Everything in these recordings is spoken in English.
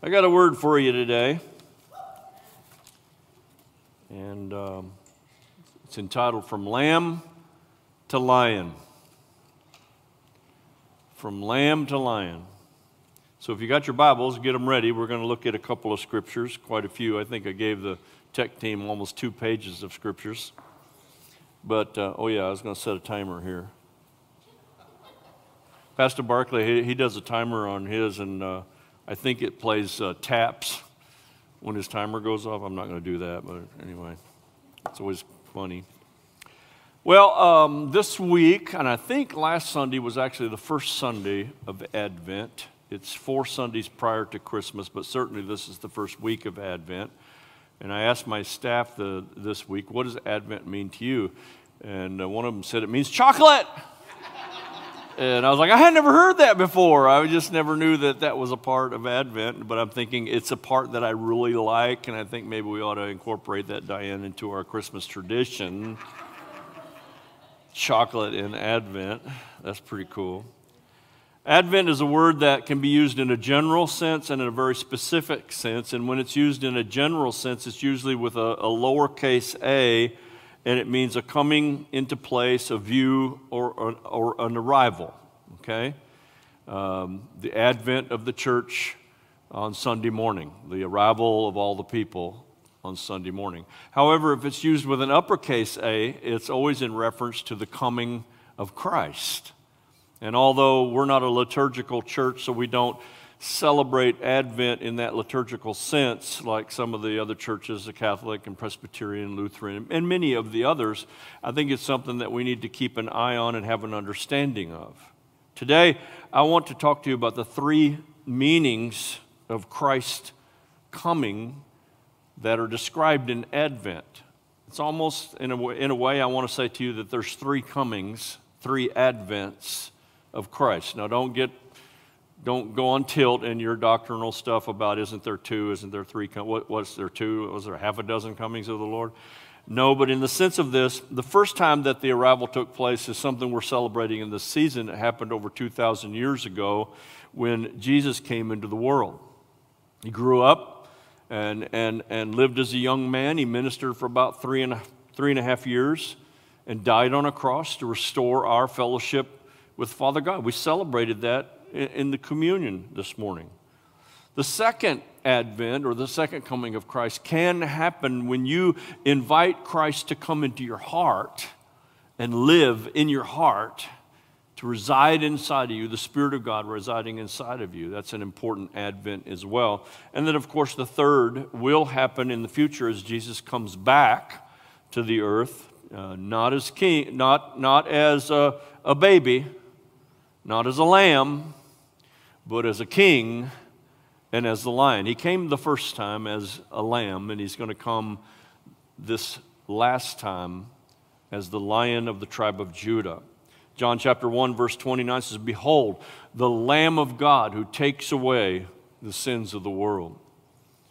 I got a word for you today. And um, it's entitled From Lamb to Lion. From Lamb to Lion. So if you got your Bibles, get them ready. We're going to look at a couple of scriptures, quite a few. I think I gave the tech team almost two pages of scriptures. But, uh, oh yeah, I was going to set a timer here. Pastor Barkley, he, he does a timer on his, and uh, I think it plays uh, taps when his timer goes off. I'm not going to do that, but anyway, it's always funny. Well, um, this week, and I think last Sunday was actually the first Sunday of Advent. It's four Sundays prior to Christmas, but certainly this is the first week of Advent. And I asked my staff the, this week, what does Advent mean to you? And uh, one of them said, it means chocolate. And I was like, I had never heard that before. I just never knew that that was a part of Advent. But I'm thinking it's a part that I really like, and I think maybe we ought to incorporate that, Diane, into our Christmas tradition. Chocolate in Advent. That's pretty cool. Advent is a word that can be used in a general sense and in a very specific sense. And when it's used in a general sense, it's usually with a, a lowercase a and it means a coming into place, a view, or, or, or an arrival. Okay? Um, the advent of the church on Sunday morning, the arrival of all the people on Sunday morning. However, if it's used with an uppercase A, it's always in reference to the coming of Christ. And although we're not a liturgical church, so we don't celebrate Advent in that liturgical sense, like some of the other churches, the Catholic and Presbyterian, Lutheran, and many of the others, I think it's something that we need to keep an eye on and have an understanding of. Today, I want to talk to you about the three meanings of Christ coming that are described in Advent. It's almost, in a, way, in a way, I want to say to you that there's three comings, three Advents of Christ. Now, don't get don't go on tilt in your doctrinal stuff about isn't there two, isn't there three, what, was there two, was there half a dozen comings of the Lord? No, but in the sense of this, the first time that the arrival took place is something we're celebrating in this season. It happened over 2,000 years ago when Jesus came into the world. He grew up and, and, and lived as a young man. He ministered for about three and, three and a half years and died on a cross to restore our fellowship with Father God. We celebrated that in the communion this morning. The second advent or the second coming of Christ can happen when you invite Christ to come into your heart and live in your heart to reside inside of you, the Spirit of God residing inside of you. That's an important advent as well. And then, of course, the third will happen in the future as Jesus comes back to the earth, uh, not as king, not, not as a, a baby, not as a lamb, but as a king and as the lion. He came the first time as a lamb, and he's going to come this last time as the lion of the tribe of Judah. John chapter 1, verse 29 says, Behold, the Lamb of God who takes away the sins of the world.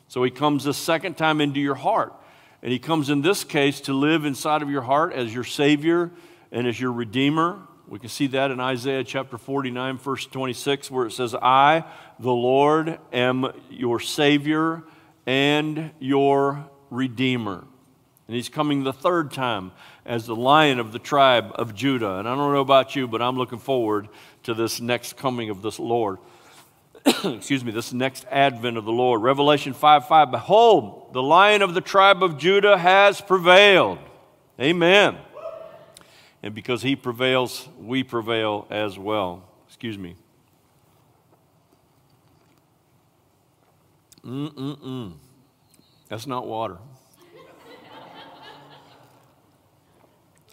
So he comes the second time into your heart. And he comes in this case to live inside of your heart as your Savior and as your Redeemer we can see that in Isaiah chapter 49, verse 26, where it says, I, the Lord, am your Savior and your Redeemer. And he's coming the third time as the lion of the tribe of Judah. And I don't know about you, but I'm looking forward to this next coming of this Lord. Excuse me, this next advent of the Lord. Revelation 5 5 Behold, the lion of the tribe of Judah has prevailed. Amen. And because he prevails, we prevail as well. Excuse me. Mm-mm-mm. That's not water.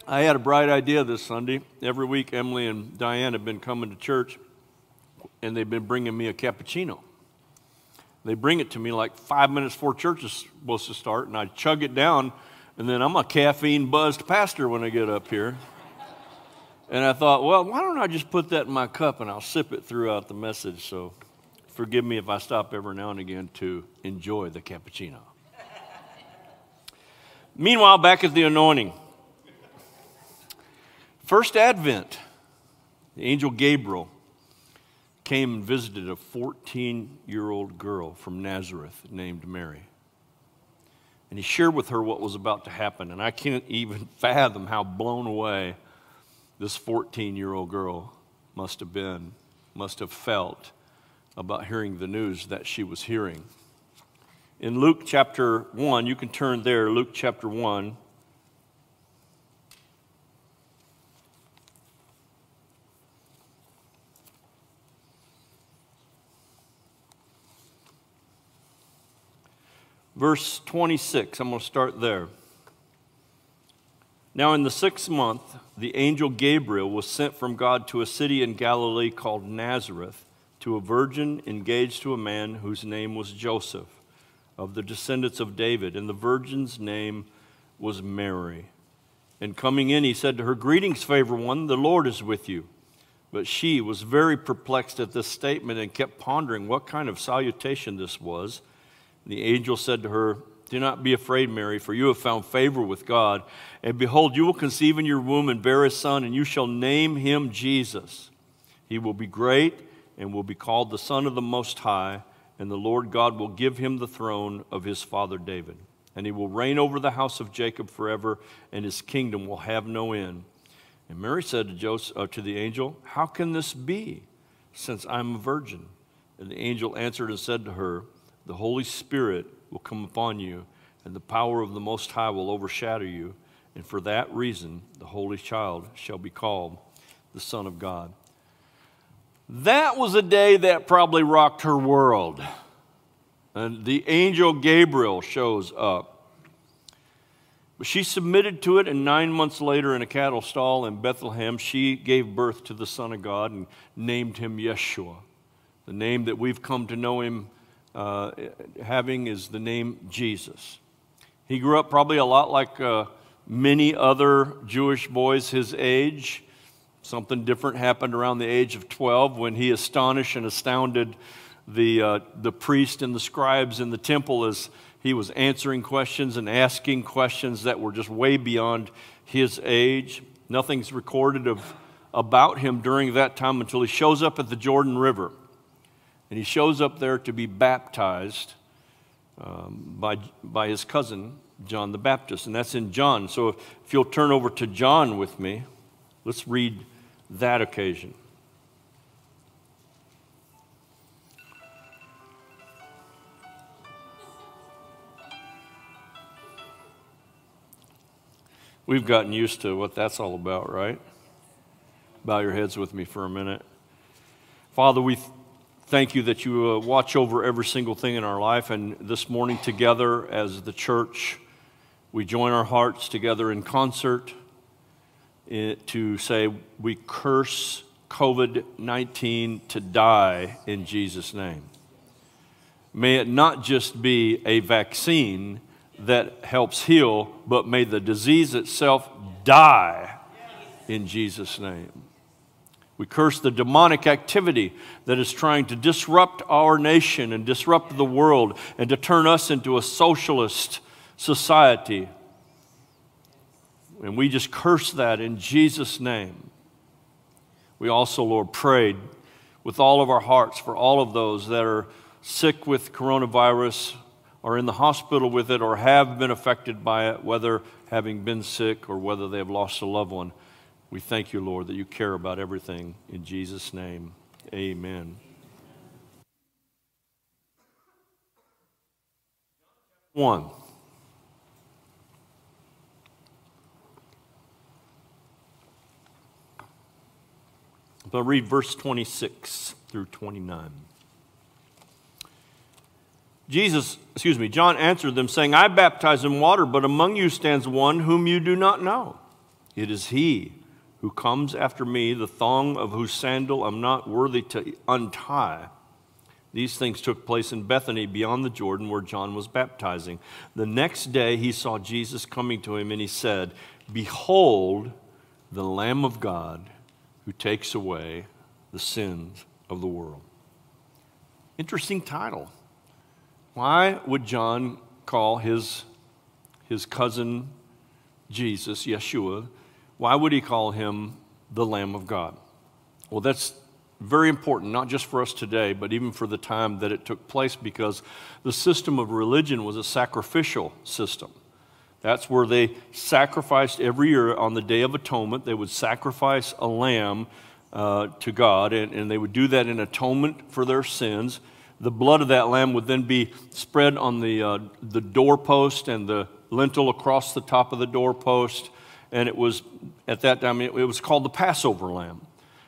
I had a bright idea this Sunday. Every week, Emily and Diane have been coming to church, and they've been bringing me a cappuccino. They bring it to me like five minutes before church is supposed to start, and I chug it down, and then I'm a caffeine buzzed pastor when I get up here. And I thought, well, why don't I just put that in my cup and I'll sip it throughout the message? So forgive me if I stop every now and again to enjoy the cappuccino. Meanwhile, back at the anointing. First Advent, the angel Gabriel came and visited a 14 year old girl from Nazareth named Mary. And he shared with her what was about to happen. And I can't even fathom how blown away this 14 year old girl must have been, must have felt about hearing the news that she was hearing. In Luke chapter 1, you can turn there, Luke chapter 1. Verse 26, I'm going to start there. Now, in the sixth month, the angel Gabriel was sent from God to a city in Galilee called Nazareth to a virgin engaged to a man whose name was Joseph, of the descendants of David, and the virgin's name was Mary. And coming in, he said to her, Greetings, favored one, the Lord is with you. But she was very perplexed at this statement and kept pondering what kind of salutation this was. The angel said to her, Do not be afraid, Mary, for you have found favor with God. And behold, you will conceive in your womb and bear a son, and you shall name him Jesus. He will be great and will be called the Son of the Most High, and the Lord God will give him the throne of his father David. And he will reign over the house of Jacob forever, and his kingdom will have no end. And Mary said to, Joseph, uh, to the angel, How can this be, since I'm a virgin? And the angel answered and said to her, the Holy Spirit will come upon you, and the power of the Most High will overshadow you. And for that reason, the Holy Child shall be called the Son of God. That was a day that probably rocked her world. And the angel Gabriel shows up. But she submitted to it, and nine months later, in a cattle stall in Bethlehem, she gave birth to the Son of God and named him Yeshua, the name that we've come to know him uh, having is the name Jesus. He grew up probably a lot like uh, many other Jewish boys his age. Something different happened around the age of 12 when he astonished and astounded the, uh, the priest and the scribes in the temple as he was answering questions and asking questions that were just way beyond his age. Nothing's recorded of, about him during that time until he shows up at the Jordan River. And he shows up there to be baptized um, by, by his cousin, John the Baptist. And that's in John. So if, if you'll turn over to John with me, let's read that occasion. We've gotten used to what that's all about, right? Bow your heads with me for a minute. Father, we thank you that you uh, watch over every single thing in our life. And this morning, together as the church, we join our hearts together in concert eh, to say we curse COVID 19 to die in Jesus' name. May it not just be a vaccine that helps heal, but may the disease itself die in Jesus' name. We curse the demonic activity that is trying to disrupt our nation and disrupt the world and to turn us into a socialist society. And we just curse that in Jesus' name. We also, Lord, prayed with all of our hearts for all of those that are sick with coronavirus are in the hospital with it or have been affected by it, whether having been sick or whether they have lost a loved one. We thank you, Lord, that you care about everything. In Jesus' name, amen. One. I'll read verse 26 through 29. Jesus, excuse me, John answered them, saying, I baptize in water, but among you stands one whom you do not know. It is he who comes after me, the thong of whose sandal I'm not worthy to untie. These things took place in Bethany beyond the Jordan where John was baptizing. The next day he saw Jesus coming to him and he said, Behold the Lamb of God who takes away the sins of the world. Interesting title. Why would John call his, his cousin Jesus, Yeshua, why would he call him the Lamb of God? Well, that's very important, not just for us today, but even for the time that it took place, because the system of religion was a sacrificial system. That's where they sacrificed every year on the Day of Atonement. They would sacrifice a lamb uh, to God, and, and they would do that in atonement for their sins. The blood of that lamb would then be spread on the, uh, the doorpost and the lintel across the top of the doorpost. And it was, at that time, it, was called the Passover lamb.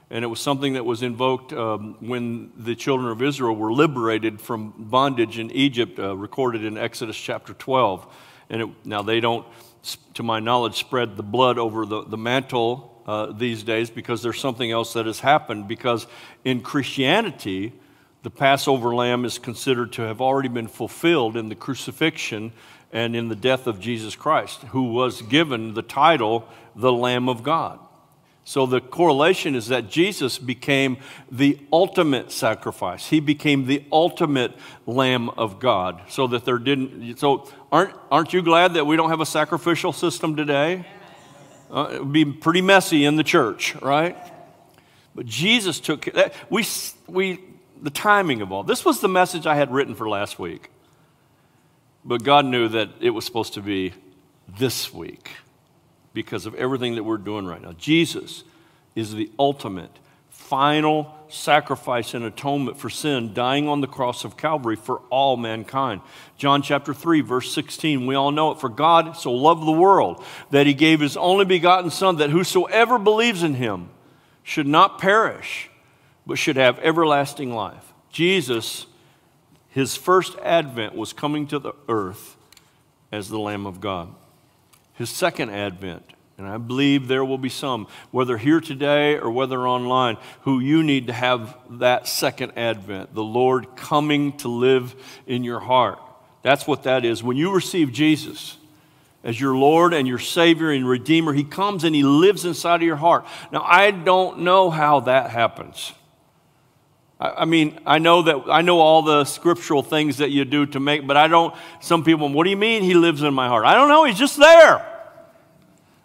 And it was something that was invoked um, when the children of Israel were liberated from bondage in Egypt, uh, recorded in Exodus chapter 12. And it, now they don't, to my knowledge, spread the blood over the, the mantle uh, these days because there's something else that has happened. Because in Christianity, the Passover lamb is considered to have already been fulfilled in the crucifixion and in the death of Jesus Christ, who was given the title the Lamb of God. So the correlation is that Jesus became the ultimate sacrifice. He became the ultimate Lamb of God. So that there didn't, so aren't, aren't you glad that we don't have a sacrificial system today? Uh, it would be pretty messy in the church, right? But Jesus took, we, we, the timing of all, this was the message I had written for last week. But God knew that it was supposed to be this week because of everything that we're doing right now. Jesus is the ultimate, final sacrifice and atonement for sin, dying on the cross of Calvary for all mankind. John chapter 3, verse 16, we all know it. For God so loved the world that he gave his only begotten Son, that whosoever believes in him should not perish, but should have everlasting life. Jesus, his first advent was coming to the earth as the Lamb of God his second advent. And I believe there will be some, whether here today or whether online, who you need to have that second advent, the Lord coming to live in your heart. That's what that is. When you receive Jesus as your Lord and your Savior and Redeemer, He comes and He lives inside of your heart. Now, I don't know how that happens. I mean, I know that I know all the scriptural things that you do to make, but I don't. Some people, what do you mean he lives in my heart? I don't know. He's just there.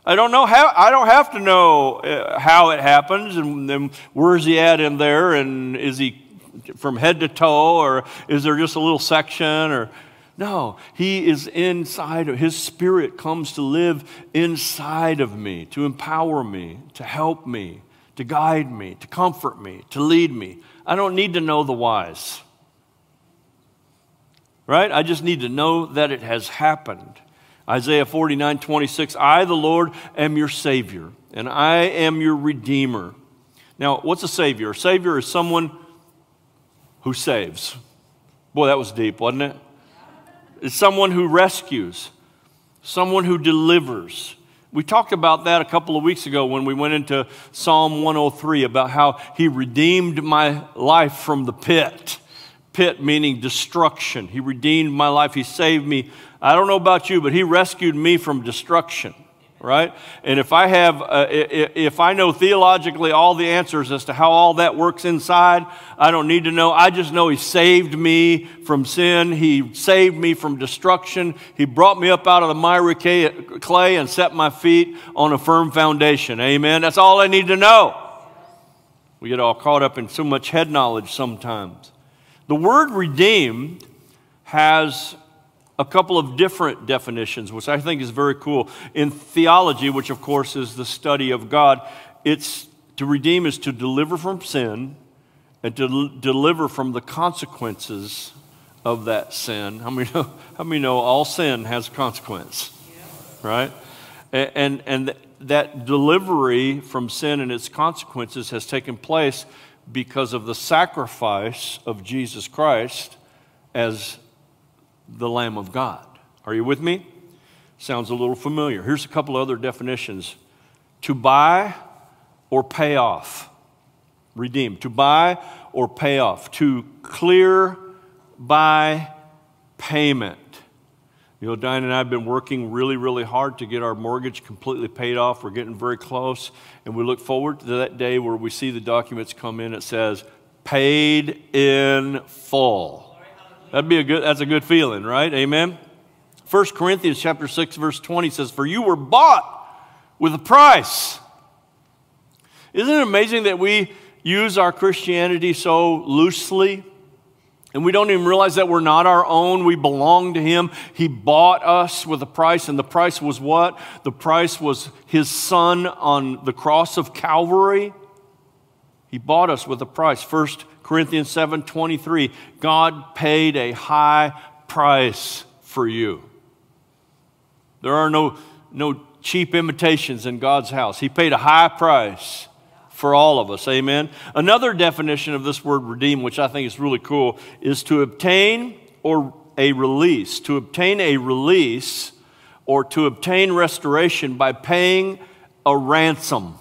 I don't know how. I don't have to know uh, how it happens, and then where's he at in there, and is he from head to toe, or is there just a little section, or no, he is inside of his spirit comes to live inside of me, to empower me, to help me, to guide me, to comfort me, to lead me. I don't need to know the whys. Right? I just need to know that it has happened. Isaiah 49 26, I, the Lord, am your Savior, and I am your Redeemer. Now, what's a Savior? A Savior is someone who saves. Boy, that was deep, wasn't it? It's someone who rescues, someone who delivers, we talked about that a couple of weeks ago when we went into Psalm 103 about how he redeemed my life from the pit. Pit meaning destruction. He redeemed my life. He saved me. I don't know about you, but he rescued me from destruction right? And if I have, uh, if I know theologically all the answers as to how all that works inside, I don't need to know. I just know He saved me from sin. He saved me from destruction. He brought me up out of the miry clay and set my feet on a firm foundation. Amen. That's all I need to know. We get all caught up in so much head knowledge sometimes. The word redeemed has a couple of different definitions, which I think is very cool. In theology, which of course is the study of God, it's to redeem is to deliver from sin and to l- deliver from the consequences of that sin. How many know, how many know all sin has consequence? Yeah. Right? And, and, and that delivery from sin and its consequences has taken place because of the sacrifice of Jesus Christ as the Lamb of God. Are you with me? Sounds a little familiar. Here's a couple other definitions to buy or pay off. Redeem. To buy or pay off. To clear by payment. You know, Diane and I have been working really, really hard to get our mortgage completely paid off. We're getting very close, and we look forward to that day where we see the documents come in. It says, paid in full. That'd be a good, that's a good feeling, right? Amen. 1 Corinthians chapter 6, verse 20 says, For you were bought with a price. Isn't it amazing that we use our Christianity so loosely. And we don't even realize that we're not our own. We belong to Him. He bought us with a price, and the price was what? The price was His Son on the cross of Calvary. He bought us with a price. 1 Corinthians 7 23. God paid a high price for you. There are no, no cheap imitations in God's house. He paid a high price for all of us. Amen. Another definition of this word redeem, which I think is really cool, is to obtain or a release. To obtain a release or to obtain restoration by paying a ransom.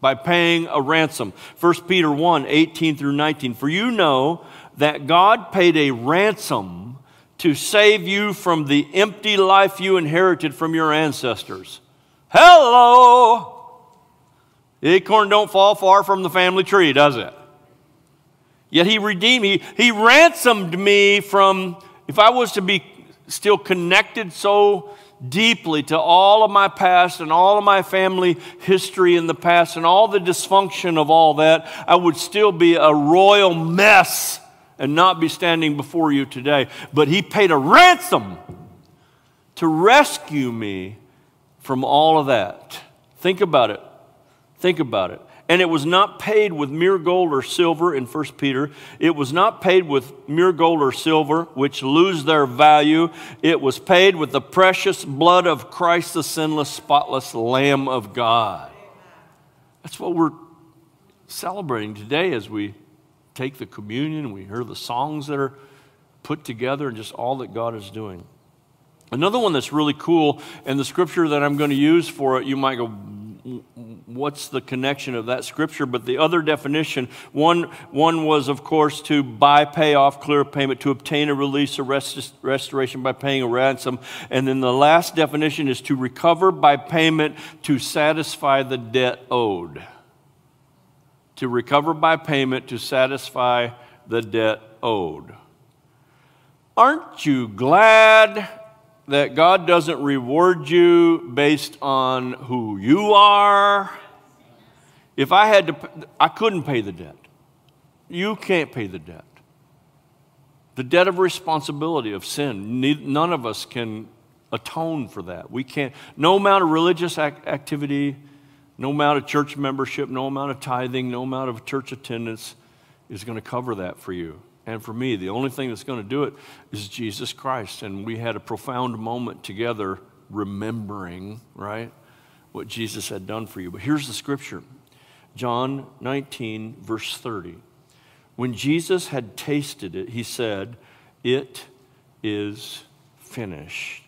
By paying a ransom. 1 Peter 1 18 through 19. For you know that God paid a ransom to save you from the empty life you inherited from your ancestors. Hello! The acorn don't fall far from the family tree, does it? Yet he redeemed me. He ransomed me from, if I was to be still connected so deeply to all of my past and all of my family history in the past and all the dysfunction of all that, I would still be a royal mess and not be standing before you today. But he paid a ransom to rescue me from all of that. Think about it. Think about it. And it was not paid with mere gold or silver in 1 Peter. It was not paid with mere gold or silver, which lose their value. It was paid with the precious blood of Christ, the sinless, spotless Lamb of God. That's what we're celebrating today as we take the communion we hear the songs that are put together and just all that God is doing. Another one that's really cool, and the scripture that I'm going to use for it, you might go, what's the connection of that scripture? But the other definition, one, one was, of course, to buy, pay off, clear payment, to obtain a release or rest, restoration by paying a ransom. And then the last definition is to recover by payment to satisfy the debt owed. To recover by payment to satisfy the debt owed. Aren't you glad that God doesn't reward you based on who you are. If I had to, I couldn't pay the debt. You can't pay the debt. The debt of responsibility of sin, none of us can atone for that. We can't, no amount of religious activity, no amount of church membership, no amount of tithing, no amount of church attendance is going to cover that for you and for me. The only thing that's going to do it is Jesus Christ. And we had a profound moment together remembering, right, what Jesus had done for you. But here's the scripture John 19, verse 30. When Jesus had tasted it, he said, It is finished.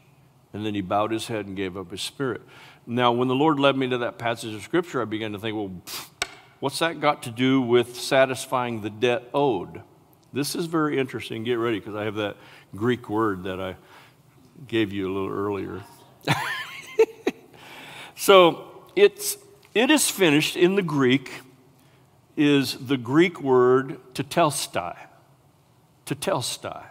And then he bowed his head and gave up his spirit. Now, when the Lord led me to that passage of scripture, I began to think, well, what's that got to do with satisfying the debt owed? This is very interesting. Get ready because I have that Greek word that I gave you a little earlier. so it's, it is finished in the Greek, is the Greek word tetelestai. Tetelestai.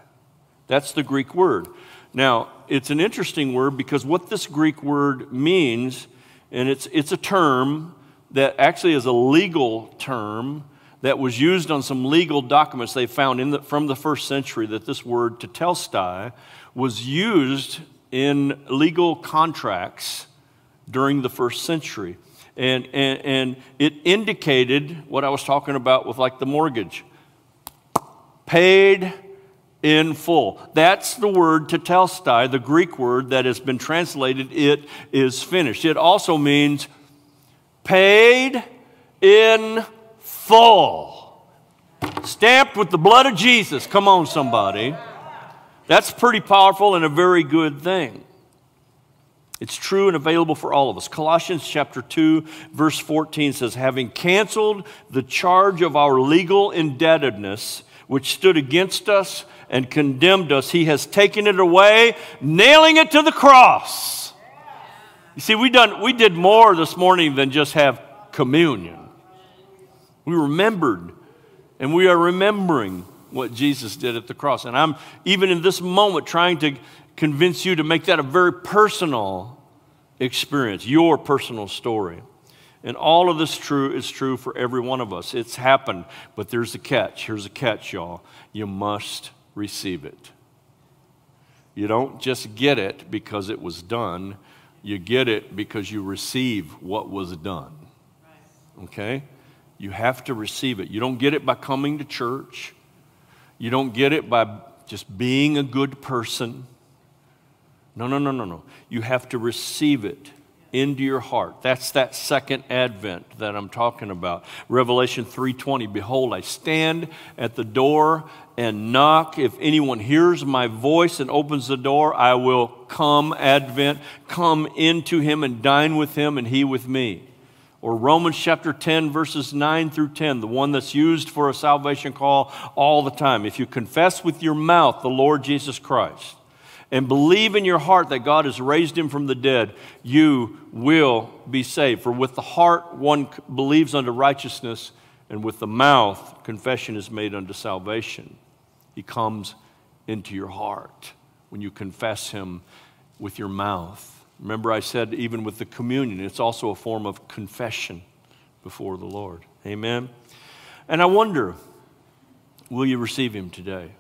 That's the Greek word. Now, it's an interesting word because what this Greek word means, and it's, it's a term that actually is a legal term that was used on some legal documents they found in the, from the first century that this word tetelestai was used in legal contracts during the first century. And, and, and it indicated what I was talking about with like the mortgage paid in full. That's the word tetelestai, the Greek word that has been translated, it is finished. It also means paid in full. Stamped with the blood of Jesus. Come on, somebody. That's pretty powerful and a very good thing. It's true and available for all of us. Colossians chapter 2, verse 14 says, Having canceled the charge of our legal indebtedness, which stood against us and condemned us, he has taken it away, nailing it to the cross. You see, we, done, we did more this morning than just have communion. We remembered, and we are remembering what Jesus did at the cross. And I'm even in this moment trying to convince you to make that a very personal experience, your personal story. And all of this true is true for every one of us. It's happened, but there's a catch. Here's a catch, y'all. You must receive it. You don't just get it because it was done, you get it because you receive what was done. Okay? You have to receive it. You don't get it by coming to church. You don't get it by just being a good person. No, no, no, no, no. You have to receive it into your heart. That's that second advent that I'm talking about. Revelation 3:20 Behold, I stand at the door and knock. If anyone hears my voice and opens the door, I will come advent, come into him and dine with him and he with me. Or Romans chapter 10 verses 9 through 10, the one that's used for a salvation call all the time. If you confess with your mouth the Lord Jesus Christ, and believe in your heart that God has raised him from the dead, you will be saved. For with the heart one believes unto righteousness, and with the mouth confession is made unto salvation. He comes into your heart when you confess him with your mouth. Remember, I said even with the communion, it's also a form of confession before the Lord. Amen. And I wonder, will you receive him today?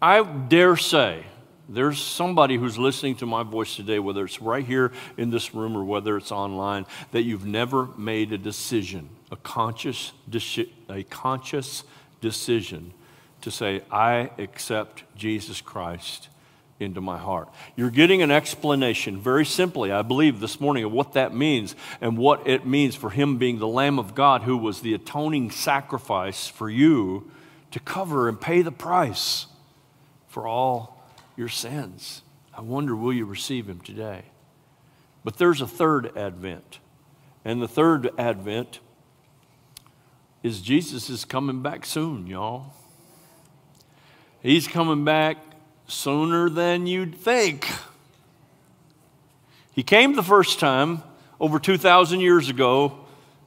I dare say there's somebody who's listening to my voice today, whether it's right here in this room or whether it's online, that you've never made a decision, a conscious, a conscious decision to say, I accept Jesus Christ into my heart. You're getting an explanation, very simply, I believe, this morning of what that means and what it means for Him being the Lamb of God who was the atoning sacrifice for you to cover and pay the price for all your sins. I wonder, will you receive him today? But there's a third advent. And the third advent is Jesus is coming back soon, y'all. He's coming back sooner than you'd think. He came the first time over 2,000 years ago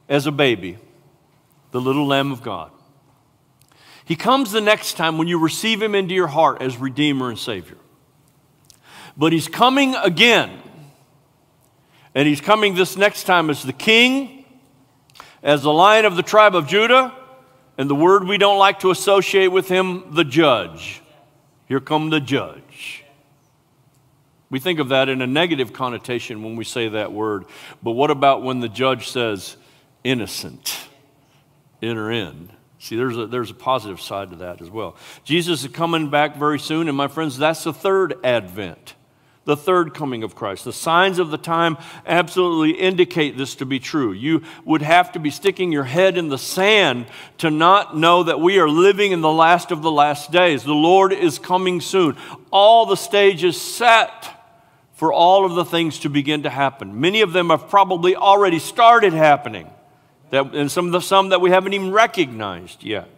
as a baby, the little Lamb of God. He comes the next time when you receive him into your heart as Redeemer and Savior. But he's coming again. And he's coming this next time as the king, as the lion of the tribe of Judah, and the word we don't like to associate with him, the judge. Here come the judge. We think of that in a negative connotation when we say that word. But what about when the judge says, innocent, enter in? See, there's a, there's a positive side to that as well. Jesus is coming back very soon, and my friends, that's the third advent, the third coming of Christ. The signs of the time absolutely indicate this to be true. You would have to be sticking your head in the sand to not know that we are living in the last of the last days. The Lord is coming soon. All the stages set for all of the things to begin to happen. Many of them have probably already started happening that, and some, of the, some that we haven't even recognized yet.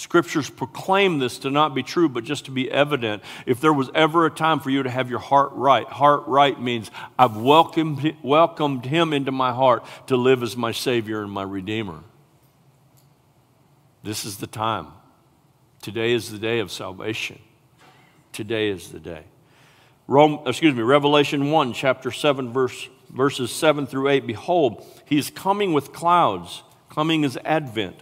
Scriptures proclaim this to not be true, but just to be evident. If there was ever a time for you to have your heart right, heart right means I've welcomed, welcomed Him into my heart to live as my Savior and my Redeemer. This is the time. Today is the day of salvation. Today is the day. Rome, excuse me, Revelation 1, chapter 7, verse verses 7 through 8 Behold, he is coming with clouds, coming as Advent.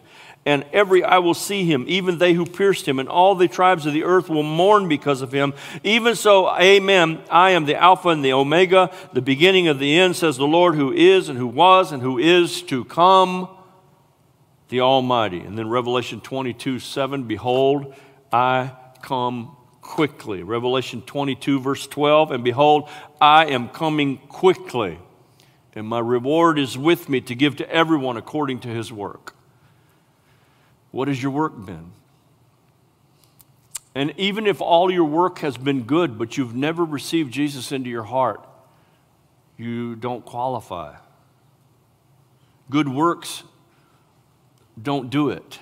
And every eye will see him, even they who pierced him, and all the tribes of the earth will mourn because of him. Even so, amen. I am the Alpha and the Omega, the beginning of the end, says the Lord, who is, and who was, and who is to come, the Almighty. And then Revelation 22 7 Behold, I come quickly. Revelation 22, verse 12. And behold, I am coming quickly, and my reward is with me to give to everyone according to his work. What has your work been? And even if all your work has been good, but you've never received Jesus into your heart, you don't qualify. Good works don't do it.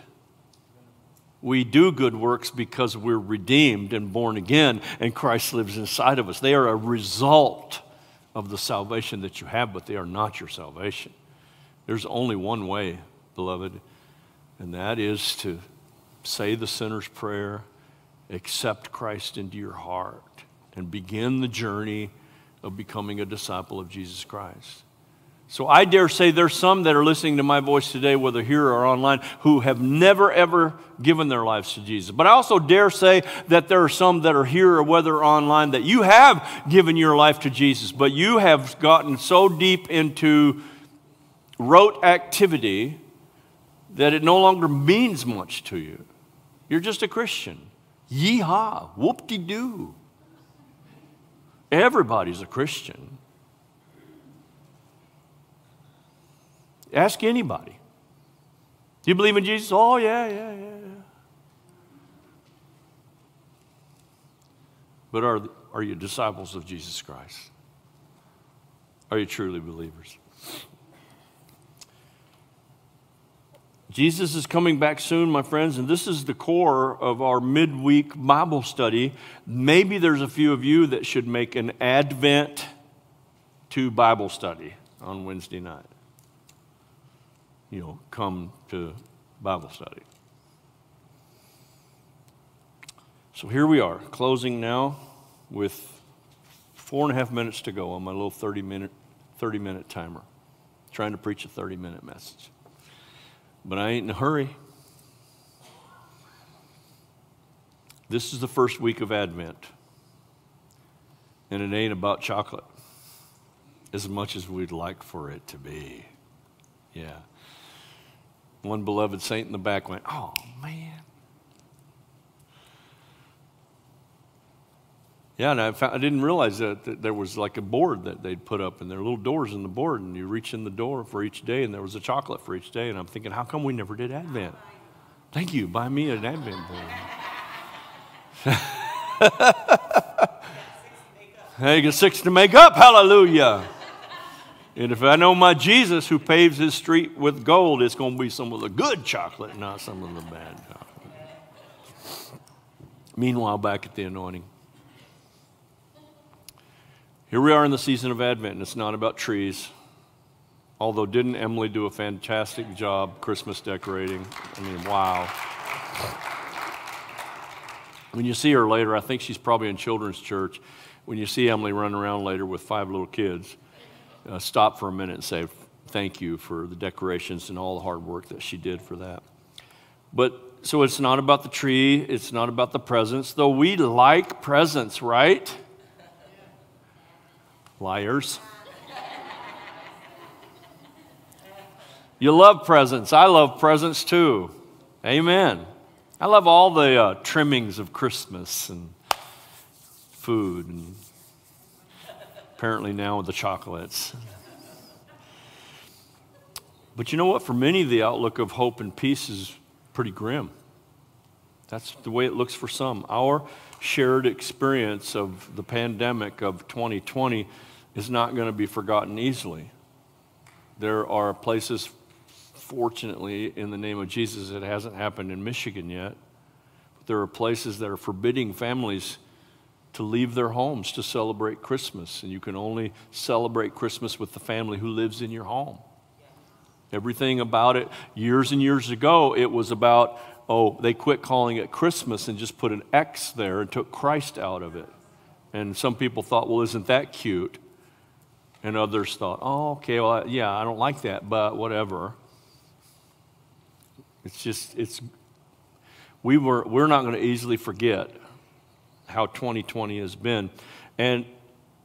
We do good works because we're redeemed and born again, and Christ lives inside of us. They are a result of the salvation that you have, but they are not your salvation. There's only one way, beloved, and that is to say the sinner's prayer, accept Christ into your heart, and begin the journey of becoming a disciple of Jesus Christ. So I dare say there's some that are listening to my voice today, whether here or online, who have never ever given their lives to Jesus. But I also dare say that there are some that are here or whether online that you have given your life to Jesus, but you have gotten so deep into rote activity that it no longer means much to you. You're just a Christian. Yeehaw, whoop de doo. Everybody's a Christian. Ask anybody. Do you believe in Jesus? Oh, yeah, yeah, yeah, yeah. But are, are you disciples of Jesus Christ? Are you truly believers? Jesus is coming back soon, my friends, and this is the core of our midweek Bible study. Maybe there's a few of you that should make an Advent to Bible study on Wednesday night. You know, come to Bible study. So here we are, closing now with four and a half minutes to go on my little 30 minute, 30 minute timer, trying to preach a 30 minute message but I ain't in a hurry. This is the first week of Advent, and it ain't about chocolate as much as we'd like for it to be. Yeah. One beloved saint in the back went, Oh, Yeah, and I, found, I didn't realize that, that, there was like a board that they'd put up, and there are little doors in the board, and you reach in the door for each day, and there was a chocolate for each day. And I'm thinking, how come we never did Advent? Thank you. Buy me an Advent board. hey, got six to make up. Hallelujah. And if I know my Jesus who paves his street with gold, it's going to be some of the good chocolate, not some of the bad chocolate. Meanwhile, back at the anointing. Here we are in the season of Advent, and it's not about trees. Although, didn't Emily do a fantastic job Christmas decorating? I mean, wow. When you see her later, I think she's probably in children's church. When you see Emily running around later with five little kids, uh, stop for a minute and say, Thank you for the decorations and all the hard work that she did for that. But so it's not about the tree, it's not about the presents, though we like presents, right? Liars. You love presents. I love presents too. Amen. I love all the uh, trimmings of Christmas and food, and apparently now with the chocolates. But you know what? For many, the outlook of hope and peace is pretty grim. That's the way it looks for some. Our shared experience of the pandemic of 2020 is not going to be forgotten easily. There are places, fortunately, in the name of Jesus, it hasn't happened in Michigan yet. But there are places that are forbidding families to leave their homes to celebrate Christmas, and you can only celebrate Christmas with the family who lives in your home. Everything about it, years and years ago, it was about, oh, they quit calling it Christmas and just put an X there and took Christ out of it. And some people thought, well, isn't that cute? And others thought, oh, okay, well, yeah, I don't like that, but whatever. It's just, it's, we were, we're not going to easily forget how 2020 has been. And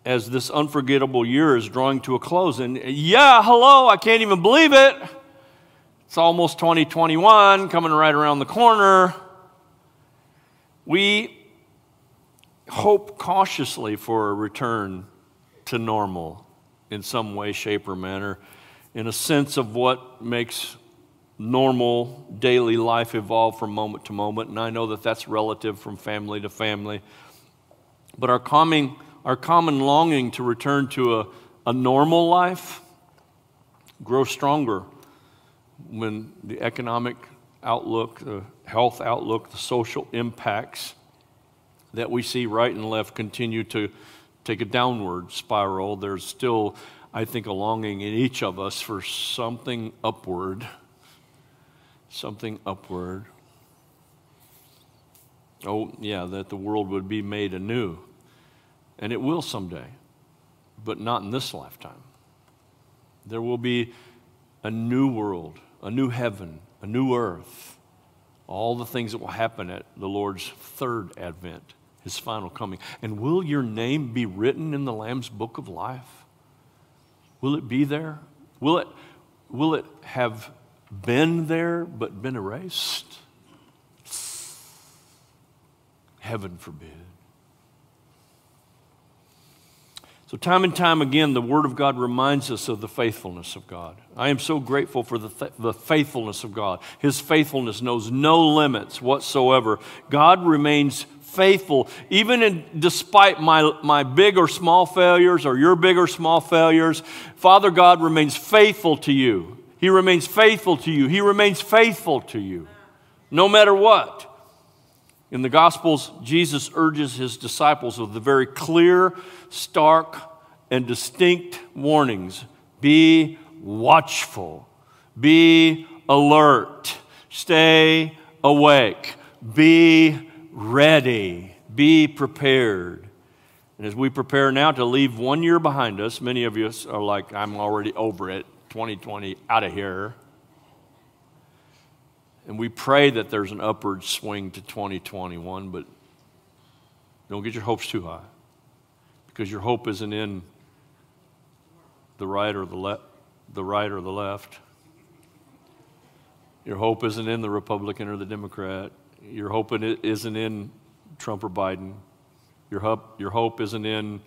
as this unforgettable year is drawing to a close, and yeah, hello, I can't even believe it. It's almost 2021, coming right around the corner. We hope cautiously for a return to normal in some way, shape, or manner, in a sense of what makes normal daily life evolve from moment to moment. And I know that that's relative from family to family. But our common, our common longing to return to a, a normal life grows stronger when the economic outlook, the health outlook, the social impacts that we see right and left continue to take a downward spiral, there's still, I think, a longing in each of us for something upward. Something upward. Oh, yeah, that the world would be made anew. And it will someday, but not in this lifetime. There will be a new world, a new heaven, a new earth. All the things that will happen at the Lord's third advent, his final coming. And will your name be written in the Lamb's book of life? Will it be there? Will it, will it have been there but been erased? Heaven forbid. So, time and time again, the Word of God reminds us of the faithfulness of God. I am so grateful for the, th- the faithfulness of God. His faithfulness knows no limits whatsoever. God remains faithful, even in, despite my, my big or small failures or your big or small failures. Father God remains faithful to you. He remains faithful to you. He remains faithful to you, no matter what. In the Gospels, Jesus urges his disciples with the very clear, stark, and distinct warnings. Be watchful, be alert, stay awake, be ready, be prepared. And as we prepare now to leave one year behind us, many of us are like, I'm already over it, 2020, out of here. And we pray that there's an upward swing to 2021, but don't get your hopes too high because your hope isn't in the right or the left, the right or the left. Your hope isn't in the Republican or the Democrat. Your hope isn't in Trump or Biden. Your hope, your hope isn't in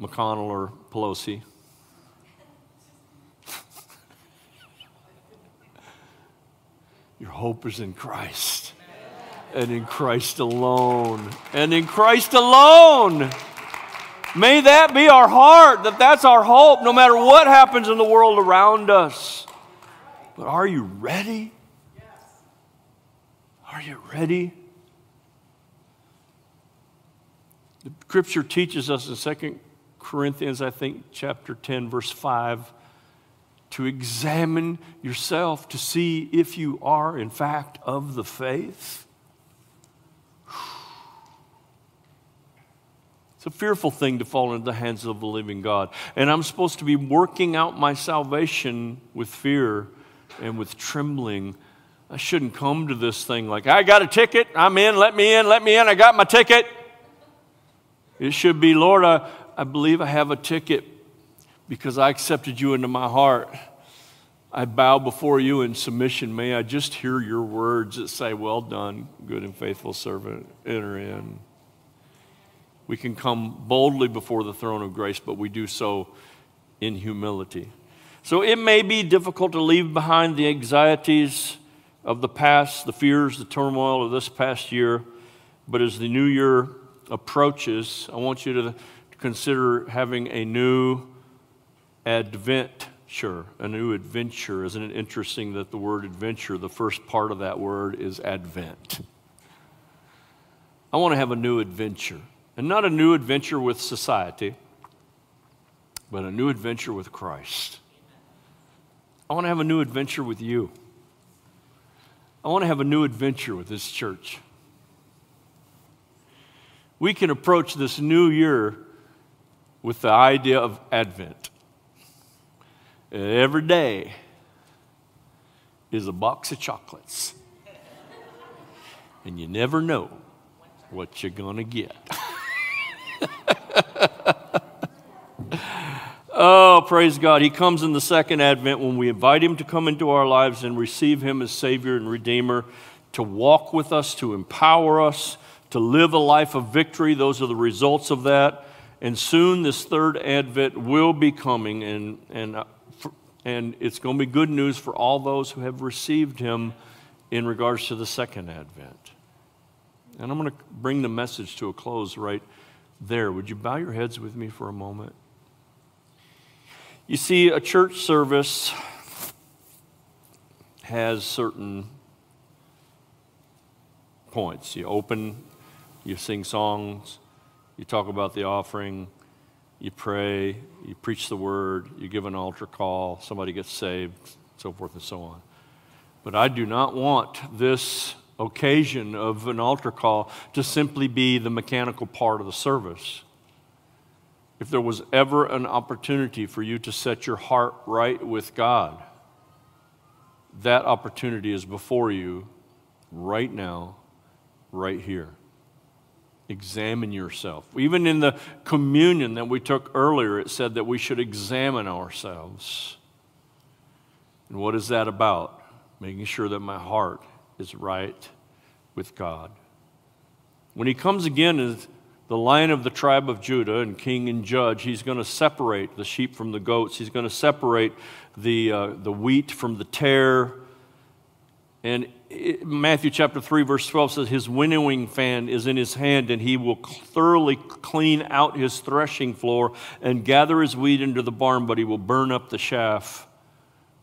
McConnell or Pelosi. Your hope is in Christ and in Christ alone. And in Christ alone. May that be our heart, that that's our hope, no matter what happens in the world around us. But are you ready? Are you ready? The scripture teaches us in 2 Corinthians, I think, chapter 10, verse 5 to examine yourself to see if you are, in fact, of the faith. It's a fearful thing to fall into the hands of the living God. And I'm supposed to be working out my salvation with fear and with trembling. I shouldn't come to this thing like, I got a ticket, I'm in, let me in, let me in, I got my ticket. It should be, Lord, I, I believe I have a ticket because I accepted you into my heart. I bow before you in submission. May I just hear your words that say, Well done, good and faithful servant, enter in. We can come boldly before the throne of grace, but we do so in humility. So it may be difficult to leave behind the anxieties of the past, the fears, the turmoil of this past year, but as the new year approaches, I want you to consider having a new adventure, a new adventure. Isn't it interesting that the word adventure, the first part of that word is advent? I want to have a new adventure. And not a new adventure with society, but a new adventure with Christ. I want to have a new adventure with you. I want to have a new adventure with this church. We can approach this new year with the idea of Advent. Every day is a box of chocolates. And you never know what you're going to get. oh, praise God. He comes in the second advent when we invite him to come into our lives and receive him as Savior and Redeemer, to walk with us, to empower us, to live a life of victory. Those are the results of that. And soon this third advent will be coming, and, and and it's going to be good news for all those who have received him in regards to the second advent. And I'm going to bring the message to a close right there. Would you bow your heads with me for a moment? You see, a church service has certain points. You open, you sing songs, you talk about the offering, you pray, you preach the word, you give an altar call, somebody gets saved, so forth and so on. But I do not want this occasion of an altar call to simply be the mechanical part of the service. if there was ever an opportunity for you to set your heart right with God, that opportunity is before you right now, right here. Examine yourself. Even in the communion that we took earlier, it said that we should examine ourselves. And what is that about? Making sure that my heart is right with God. When he comes again as the lion of the tribe of Judah and king and judge, he's going to separate the sheep from the goats. He's going to separate the, uh, the wheat from the tare. And Matthew chapter 3, verse 12 says, His winnowing fan is in his hand, and he will thoroughly clean out his threshing floor and gather his wheat into the barn, but he will burn up the chaff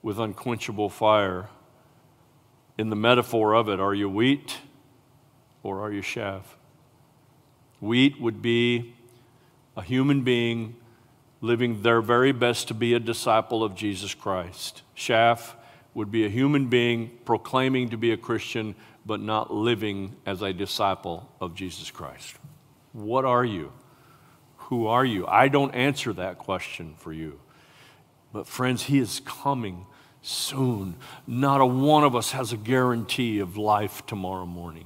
with unquenchable fire. In the metaphor of it, are you wheat or are you chaff? Wheat would be a human being living their very best to be a disciple of Jesus Christ. Chaff would be a human being proclaiming to be a Christian, but not living as a disciple of Jesus Christ. What are you? Who are you? I don't answer that question for you. But, friends, He is coming soon. Not a one of us has a guarantee of life tomorrow morning.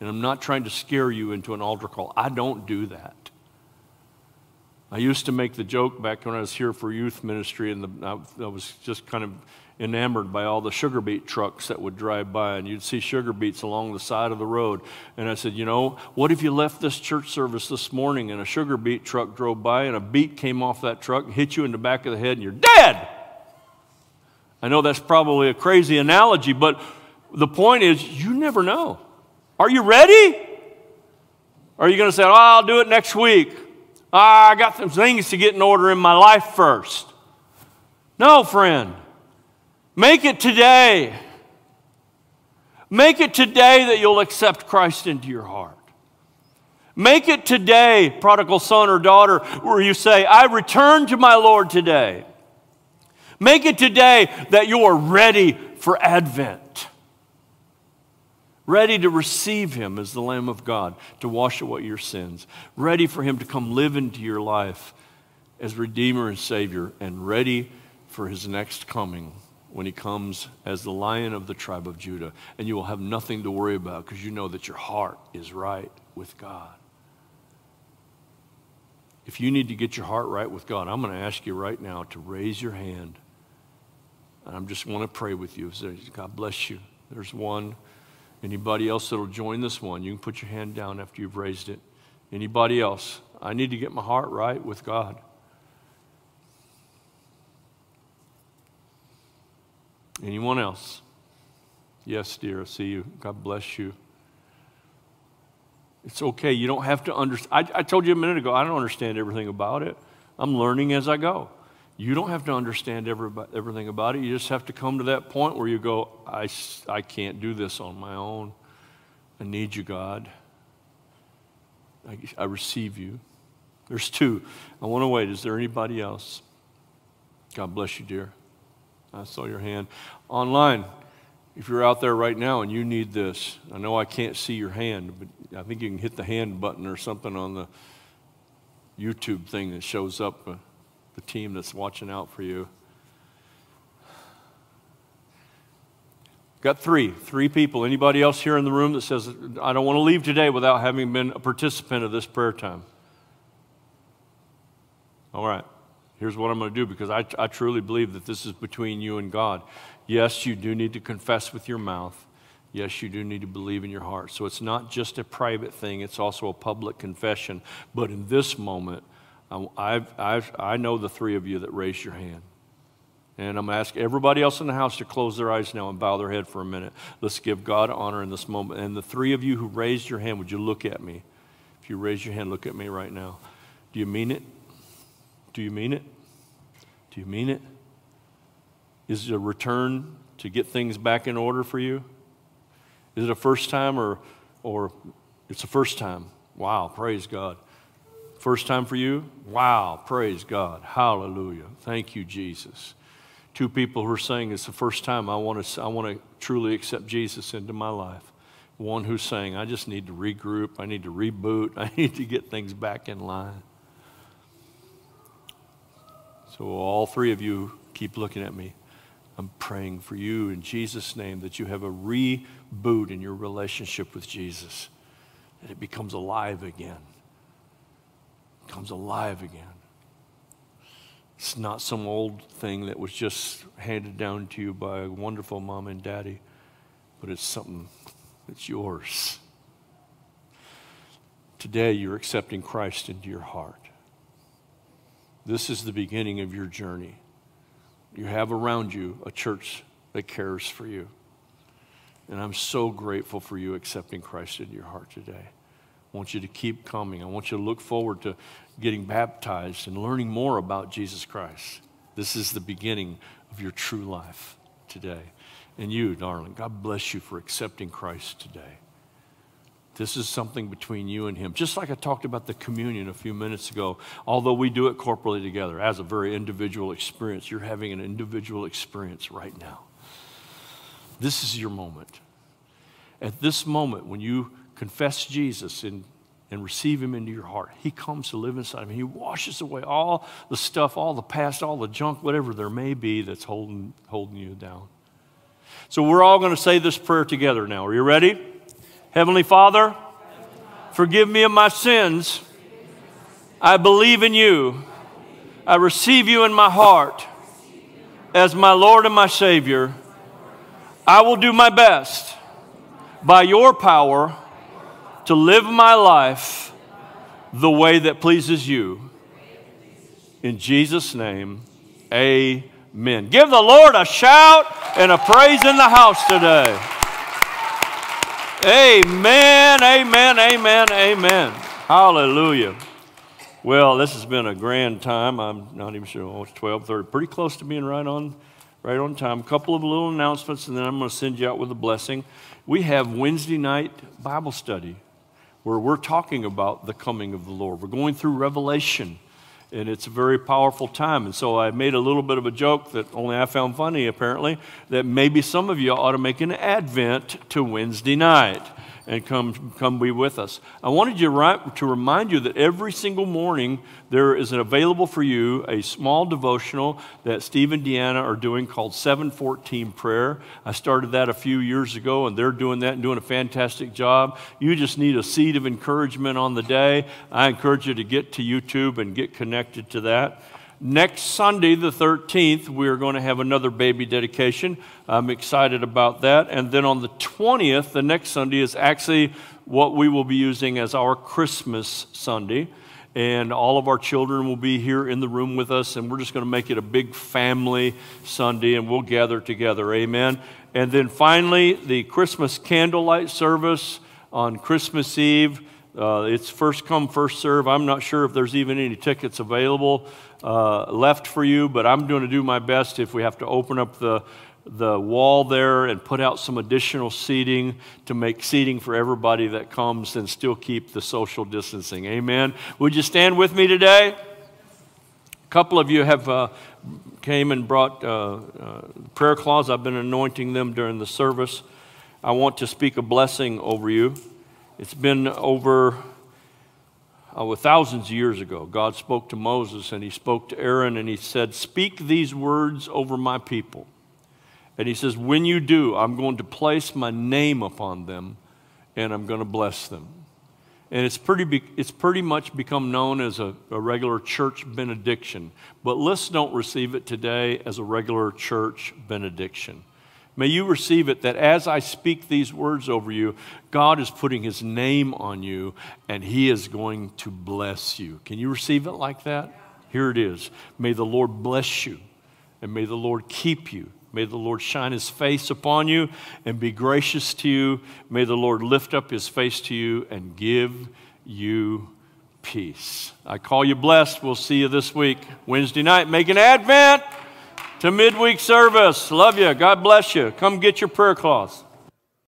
And I'm not trying to scare you into an altar call. I don't do that. I used to make the joke back when I was here for youth ministry, and the, I, was just kind of enamored by all the sugar beet trucks that would drive by, and you'd see sugar beets along the side of the road. And I said, You know, what if you left this church service this morning and a sugar beet truck drove by and a beet came off that truck, and hit you in the back of the head, and you're dead? I know that's probably a crazy analogy, but the point is, you never know. Are you ready? Or are you going to say, Oh, I'll do it next week? Oh, I got some things to get in order in my life first. No, friend. Make it today. Make it today that you'll accept Christ into your heart. Make it today, prodigal son or daughter, where you say, I return to my Lord today. Make it today that you are ready for Advent, ready to receive Him as the Lamb of God to wash away your sins, ready for Him to come live into your life as Redeemer and Savior, and ready for His next coming when he comes as the lion of the tribe of Judah, and you will have nothing to worry about because you know that your heart is right with God. If you need to get your heart right with God, I'm going to ask you right now to raise your hand. And I am just want to pray with you. God bless you. There's one. Anybody else that'll join this one, you can put your hand down after you've raised it. Anybody else? I need to get my heart right with God. Anyone else? Yes, dear, I see you. God bless you. It's okay. You don't have to understand. I, I told you a minute ago, I don't understand everything about it. I'm learning as I go. You don't have to understand every, everything about it. You just have to come to that point where you go, I, I can't do this on my own. I need you, God. I, I receive you. There's two. I want to wait. Is there anybody else? God bless you, dear. I saw your hand. Online, if you're out there right now and you need this, I know I can't see your hand, but I think you can hit the hand button or something on the YouTube thing that shows up the team that's watching out for you. Got three, three people. Anybody else here in the room that says, I don't want to leave today without having been a participant of this prayer time? All right here's what I'm going to do because I, I truly believe that this is between you and God. Yes, you do need to confess with your mouth. Yes, you do need to believe in your heart. So it's not just a private thing, it's also a public confession. But in this moment, I've, I've, i know the three of you that raised your hand. And I'm going to ask everybody else in the house to close their eyes now and bow their head for a minute. Let's give God honor in this moment. And the three of you who raised your hand, would you look at me? If you raise your hand, look at me right now. Do you mean it? Do you mean it? Do you mean it? Is it a return to get things back in order for you? Is it a first time or, or it's a first time? Wow, praise God. First time for you? Wow, praise God. Hallelujah. Thank you, Jesus. Two people who are saying it's the first time I want to, I want to truly accept Jesus into my life. One who's saying, I just need to regroup, I need to reboot, I need to get things back in line. So, all three of you keep looking at me. I'm praying for you in Jesus' name that you have a reboot in your relationship with Jesus, that it becomes alive again. Comes alive again. It's not some old thing that was just handed down to you by a wonderful mom and daddy, but it's something that's yours. Today, you're accepting Christ into your heart. This is the beginning of your journey. You have around you a church that cares for you. And I'm so grateful for you accepting Christ into your heart today. I want you to keep coming. I want you to look forward to getting baptized and learning more about Jesus Christ. This is the beginning of your true life today. And you, darling, God bless you for accepting Christ today. This is something between you and Him. Just like I talked about the communion a few minutes ago, although we do it corporately together as a very individual experience, you're having an individual experience right now. This is your moment. At this moment, when you confess Jesus and, and receive Him into your heart, He comes to live inside of you. He washes away all the stuff, all the past, all the junk, whatever there may be that's holding, holding you down. So we're all going to say this prayer together now. Are you ready? Heavenly Father, forgive me of my sins. I believe in you. I receive you in my heart as my Lord and my Savior. I will do my best by your power to live my life the way that pleases you. In Jesus' name, amen. Give the Lord a shout and a praise in the house today. Amen, amen, amen, amen. Hallelujah. Well, this has been a grand time. I'm not even sure. Oh, it's 12:30. Pretty close to being right on, right on time. A couple of little announcements, and then I'm going to send you out with a blessing. We have Wednesday night Bible study where we're talking about the coming of the Lord. We're going through Revelation and it's a very powerful time. And so I made a little bit of a joke that only I found funny, apparently, that maybe some of you ought to make an advent to Wednesday night and come, come be with us. I wanted you to remind you that every single morning there is available for you a small devotional that Steve and Deanna are doing called 714 Prayer. I started that a few years ago, and they're doing that and doing a fantastic job. You just need a seed of encouragement on the day. I encourage you to get to YouTube and get connected to that. Next Sunday, the 13th, we're going to have another baby dedication. I'm excited about that. And then on the 20th, the next Sunday, is actually what we will be using as our Christmas Sunday. And all of our children will be here in the room with us, and we're just going to make it a big family Sunday, and we'll gather together. Amen. And then finally, the Christmas candlelight service on Christmas Eve. Uh, it's first come, first serve. I'm not sure if there's even any tickets available uh, left for you, but I'm going to do my best if we have to open up the, the wall there and put out some additional seating to make seating for everybody that comes and still keep the social distancing. Amen. Would you stand with me today? A couple of you have uh, came and brought uh, uh, prayer cloths. I've been anointing them during the service. I want to speak a blessing over you. It's been over uh, thousands of years ago. God spoke to Moses and he spoke to Aaron and he said, Speak these words over my people. And he says, When you do, I'm going to place my name upon them and I'm going to bless them. And it's pretty, it's pretty much become known as a, a regular church benediction. But let's don't receive it today as a regular church benediction. May you receive it that as I speak these words over you, God is putting his name on you and he is going to bless you. Can you receive it like that? Here it is. May the Lord bless you and may the Lord keep you. May the Lord shine his face upon you and be gracious to you. May the Lord lift up his face to you and give you peace. I call you blessed. We'll see you this week, Wednesday night. Make an advent to midweek service. Love you. God bless you. Come get your prayer cloths.